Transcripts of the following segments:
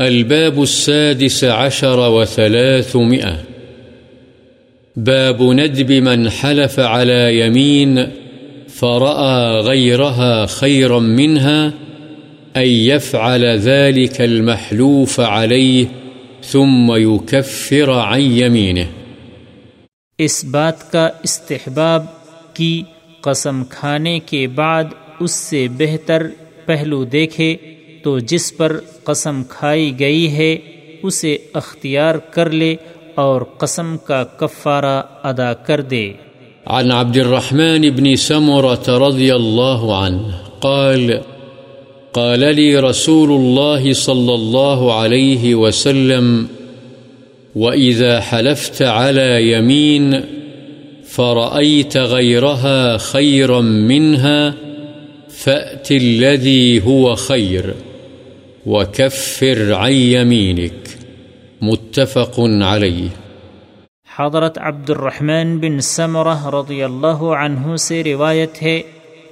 الباب السادس عشر وثلاثمئة باب ندب من حلف على يمين فرأى غيرها خيرا منها، أن يفعل ذلك المحلوف عليه ثم يكفر عن يمينه. اس بات کا استحباب کی قسم کھانے کے بعد اس سے بہتر پہلو دیکھے تو جس پر قسم کھائی گئی ہے، اسے اختیار کر لے اور قسم کا کفارہ ادا کر دے۔ عن عبد الرحمن بن سمرة رضي الله عنه قال قال لي رسول الله صلى الله عليه وسلم، وإذا حلفت على يمين فرأيت غيرها خيرا منها، فأت الذي هو خير۔ وكفر عن يمينك متفق عليه حضرت عبد الرحمن بن سمرہ رضی اللہ عنہ سے روایت ہے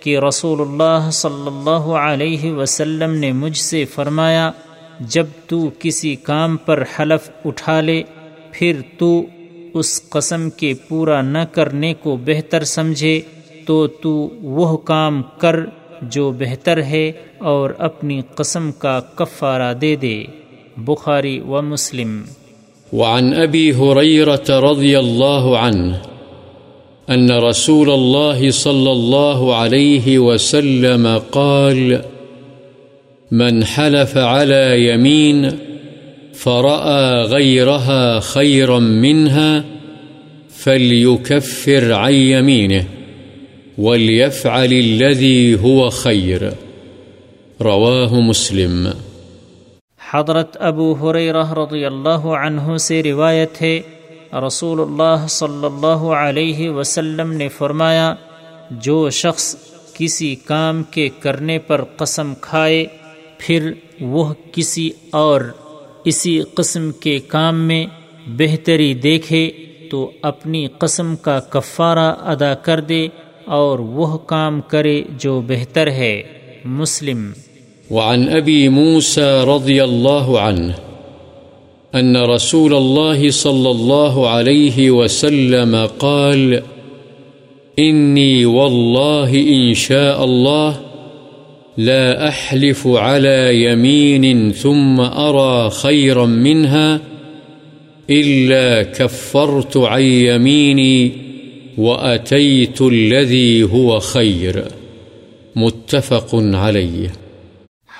کہ رسول اللہ صلی اللہ علیہ وسلم نے مجھ سے فرمایا، جب تو کسی کام پر حلف اٹھا لے، پھر تو اس قسم کے پورا نہ کرنے کو بہتر سمجھے، تو تو وہ کام کر جو بہتر ہے اور اپنی قسم کا کفارہ دے دے۔ بخاری و مسلم۔ وعن أبي هريرة رضي الله عنه أن رسول الله صلى الله عليه وسلم قال، من حلف على يمين فرأى غيرها خيرا منها فليكفر عن يمينه وليفعل الذي هو خير۔ رواه مسلم۔ حضرت ابو حریرہ رضی اللہ عنہ سے روایت ہے رسول اللہ صلی اللہ علیہ وسلم نے فرمایا، جو شخص کسی کام کے کرنے پر قسم کھائے، پھر وہ کسی اور اسی قسم کے کام میں بہتری دیکھے تو اپنی قسم کا کفارہ ادا کر دے۔ اور وہ کام کرے جو بہتر ہے۔ مسلم۔ وعن أبي موسى رضي الله عنه أن رسول الله صلى الله عليه وسلم قال إني والله إن شاء الله لا أحلف على يمين ثم أرى خيرا منها إلا كفرت عن يميني وأتيت الذي هو خير، متفق عليه۔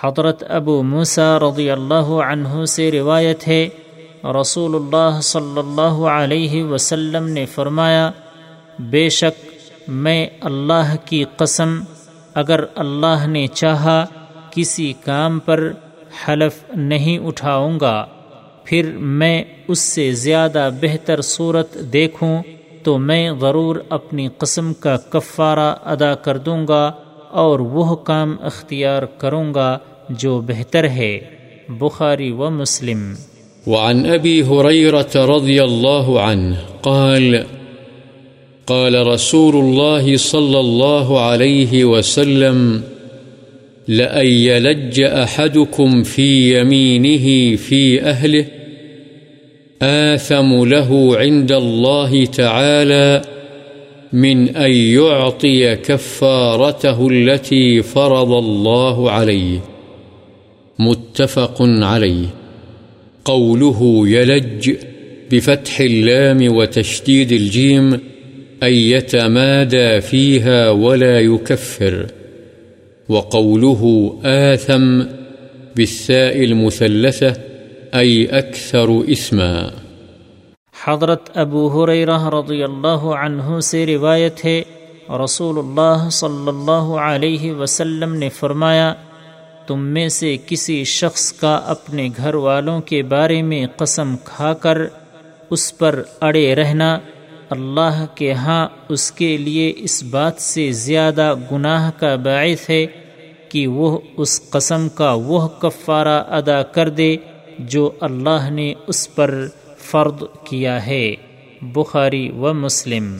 حضرت ابو موسیٰ رضی اللہ عنہ سے روایت ہے رسول اللہ صلی اللہ علیہ وسلم نے فرمایا، بے شک میں اللہ کی قسم، اگر اللہ نے چاہا کسی کام پر حلف نہیں اٹھاؤں گا، پھر میں اس سے زیادہ بہتر صورت دیکھوں۔ تو میں ضرور اپنی قسم کا کفارہ ادا کر دوں گا اور وہ کام اختیار کروں گا جو بہتر ہے۔ بخاری و مسلم۔ وعن أبي هريرة رضي الله عنه قال قال رسول الله صلى الله عليه وسلم لأن يلج أحدكم في يمينه في أهله آثم له عند الله تعالى من أن يعطي كفارته التي فرض الله عليه. متفق عليه. قوله يلج بفتح اللام وتشديد الجيم أن يتمادى فيها ولا يكفر. وقوله آثم بالثاء المثلثة أي أكثر إثما. حضرت ابو حریرہ رضی اللہ عنہ سے روایت ہے رسول اللہ صلی اللہ علیہ وسلم نے فرمایا، تم میں سے کسی شخص کا اپنے گھر والوں کے بارے میں قسم کھا کر اس پر اڑے رہنا، اللہ کے ہاں اس کے لیے اس بات سے زیادہ گناہ کا باعث ہے کہ وہ اس قسم کا وہ کفارہ ادا کر دے جو اللہ نے اس پر فرد کیا ہے بخاری و مسلم۔